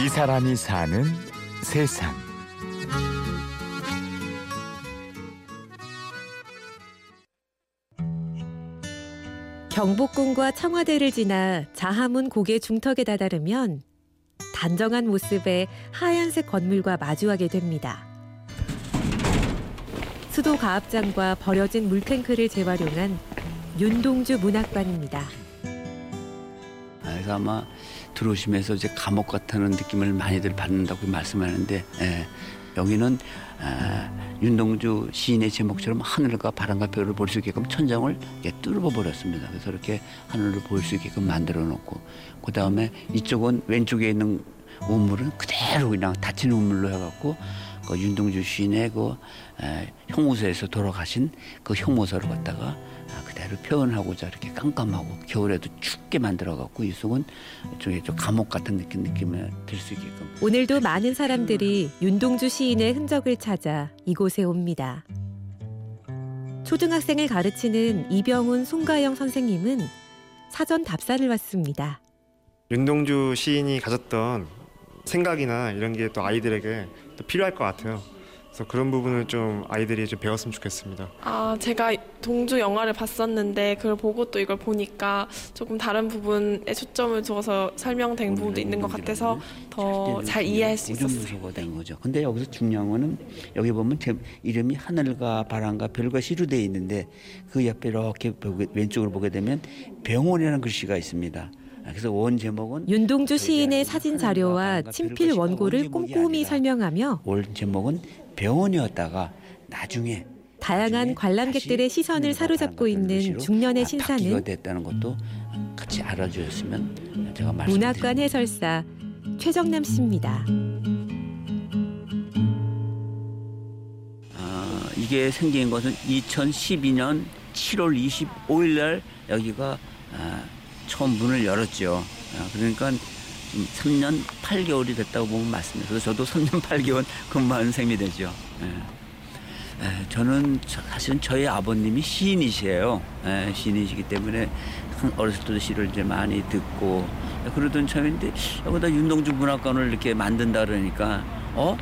이 사람이 사는 세상. 경복궁과 청와대를 지나 자하문 고개 중턱에 다다르면 단정한 모습의 하얀색 건물과 마주하게 됩니다. 수도 가압장과 버려진 물탱크를 재활용한 윤동주 문학관입니다. 그래서 아마 들어오시면서 이제 감옥 같다는 느낌을 많이들 받는다고 말씀하는데 예, 여기는 아, 윤동주 시인의 제목처럼 하늘과 바람과 별을 볼 수 있게끔 천장을 뚫어 버렸습니다. 그래서 이렇게 하늘을 볼 수 있게끔 만들어 놓고 그 다음에 이쪽은 왼쪽에 있는 우물은 그대로 그냥 닫힌 우물로 해갖고 그 윤동주 시인의 그 에, 형무소에서 돌아가신 그 형무소를 갖다가 아, 그대로 표현하고자 이렇게 깜깜하고 겨울에도 춥게 만들어갖고 이 속은 좀 감옥 같은 느낌 느낌을 들 수 있게끔. 오늘도 많은 사람들이 윤동주 시인의 흔적을 찾아 이곳에 옵니다. 초등학생을 가르치는 이병훈 송가영 선생님은 사전 답사를 왔습니다. 윤동주 시인이 가졌던 생각이나 이런 게 또 아이들에게 또 필요할 것 같아요. 그래서 그런 부분을 좀 아이들이 좀 배웠으면 좋겠습니다. 아, 제가 동주 영화를 봤었는데 그걸 보고 또 이걸 보니까 조금 다른 부분에 초점을 두어서 설명된 부분도 있는 것 같아서 더 잘 이해할 수 있었어요. 된 거죠. 근데 여기서 중요한 거는 여기 보면 제 이름이 하늘과 바람과 별과 시로 되어 있는데 그 옆에 이렇게 보게, 왼쪽으로 보게 되면 병원이라는 글씨가 있습니다. 그래서 원 제목은 윤동주 시인의 사진 자료와 친필 원고를 꼼꼼히 설명하며 원 제목은 병원이었다가 나중에 다양한 관람객들의 시선을 사로잡고 있는 중년의 신사는 됐다는 것도 같이 알아주셨으면 제가 말씀 문학관 해설사 최정남 씨입니다. 아, 이게 생긴 것은 2012년 7월 25일 날 여기가 아, 처음 문을 열었죠. 아, 그러니까 3년 8개월이 됐다고 보면 맞습니다. 그래서 저도 3년 8개월 근무한 셈이 되죠. 예. 예, 저는 사실은 저희 아버님이 시인이시에요. 예, 시인이시기 때문에 어렸을 때도 시를 이제 많이 듣고 그러던 참인데 여기다 윤동주 문학관을 이렇게 만든다 그러니까 어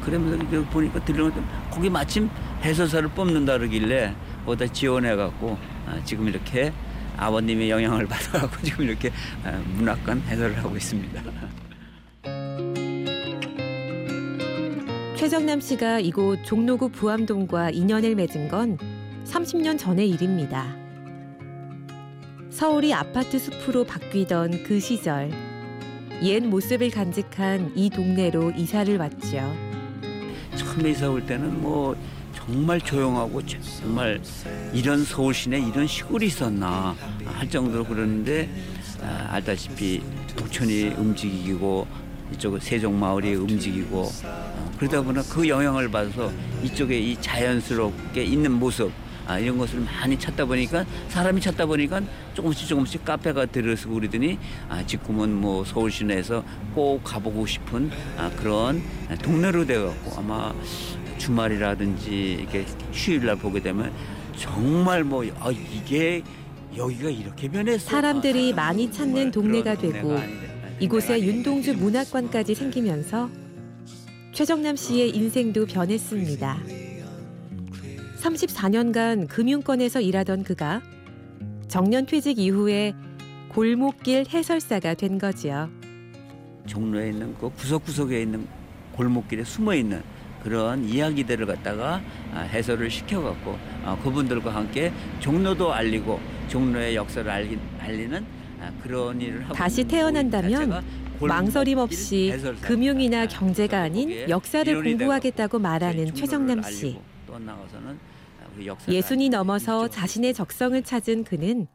그러면서 보니까 들려오는 거기 마침 해설사를 뽑는다 그러길래 거기다 지원해 갖고 아, 지금 이렇게 아버님의 영향을 받아갖고 지금 이렇게 문학관 해설을 하고 있습니다. 최정남 씨가 이곳 종로구 부암동과 인연을 맺은 건 30년 전의 일입니다. 서울이 아파트 숲으로 바뀌던 그 시절 옛 모습을 간직한 이 동네로 이사를 왔죠. 처음에 이사 올 때는 뭐 정말 조용하고 정말 이런 서울 시내 이런 시골이 있었나 할 정도로 그러는데 아, 알다시피 북촌이 움직이고 이쪽 세종마을이 움직이고 어, 그러다 보니 그 영향을 받아서 이쪽에 이 자연스럽게 있는 모습 아, 이런 것을 많이 찾다 보니까 사람이 찾다 보니까 조금씩 조금씩 카페가 들어서고 그러더니 아, 지금은 뭐 서울 시내에서 꼭 가보고 싶은 아, 그런 동네로 되어갖고 아마 주말이라든지 이렇게 휴일날 보게 되면 정말 뭐 아, 이게 여기가 이렇게 변했어. 사람들이 많이 찾는 동네가 되고 이곳에 윤동주 문학관까지 생기면서 최정남 씨의 인생도 변했습니다. 34년간 금융권에서 일하던 그가 정년 퇴직 이후에 골목길 해설사가 된 거지요. 종로에 있는 그 구석구석에 있는 골목길에 숨어 있는 그런 이야기들을 갖다가 아, 해설을 시켜갖고 아, 그분들과 함께 종로도 알리고 종로의 역사를 알리, 는 아, 그런 일을 하고 다시 태어난다면 망설임 없이 금융이나 경제가 아닌 역사를 공부하겠다고 말하는 최정남 씨. 예순이 넘어서 자신의 적성을 찾은 그는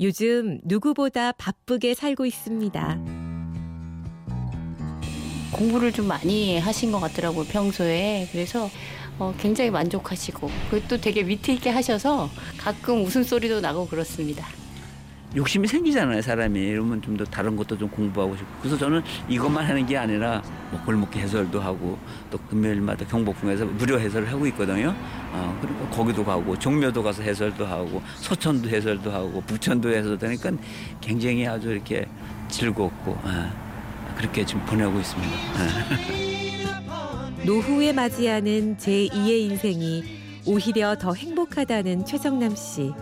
요즘 누구보다 바쁘게 살고 있습니다. 공부를 좀 많이 하신 것 같더라고요, 평소에. 그래서 어, 굉장히 만족하시고, 그것도 되게 위트 있게 하셔서 가끔 웃음소리도 나고 그렇습니다. 욕심이 생기잖아요, 사람이. 이러면 좀 더 다른 것도 좀 공부하고 싶고. 그래서 저는 이것만 하는 게 아니라 뭐 골목길 해설도 하고 또 금요일마다 경복궁에서 무료 해설을 하고 있거든요. 어, 그리고 거기도 가고 종묘도 가서 해설도 하고 서천도 해설도 하고 부천도 해설도 하니까 굉장히 아주 이렇게 즐겁고 아, 그렇게 지금 보내고 있습니다. 노후에 맞이하는 제2의 인생이 오히려 더 행복하다는 최정남 씨.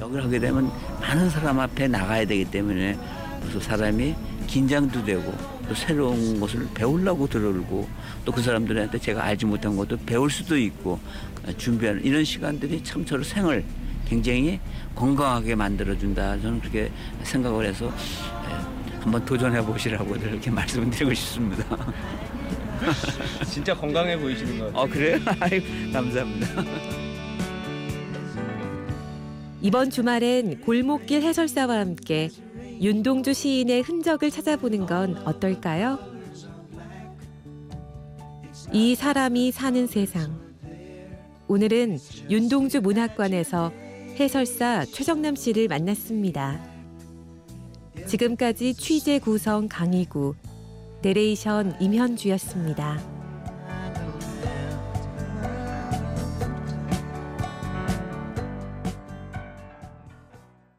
여기를 하게 되면 많은 사람 앞에 나가야 되기 때문에 그래서 사람이 긴장도 되고 또 새로운 것을 배우려고 들어오고 또 그 사람들한테 제가 알지 못한 것도 배울 수도 있고 준비하는 이런 시간들이 참 저를 생을 굉장히 건강하게 만들어준다 저는 그렇게 생각을 해서 예, 한번 도전해 보시라고 이렇게 말씀드리고 싶습니다. 진짜 건강해 보이시는 것 같아요. 어 그래요? 아유, 감사합니다. 이번 주말엔 골목길 해설사와 함께 윤동주 시인의 흔적을 찾아보는 건 어떨까요? 이 사람이 사는 세상. 오늘은 윤동주 문학관에서 해설사 최정남 씨를 만났습니다. 지금까지 취재 구성 강희구, 내레이션 임현주였습니다.